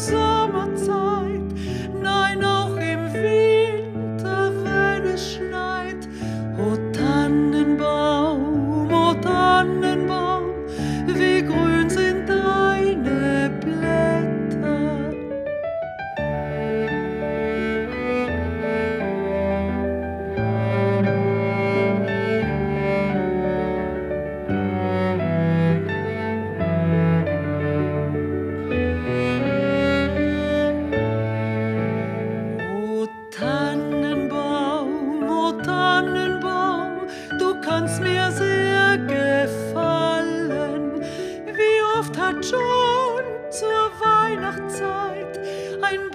So. mir sehr gefallen. Wie oft hat schon zur Weihnachtszeit ein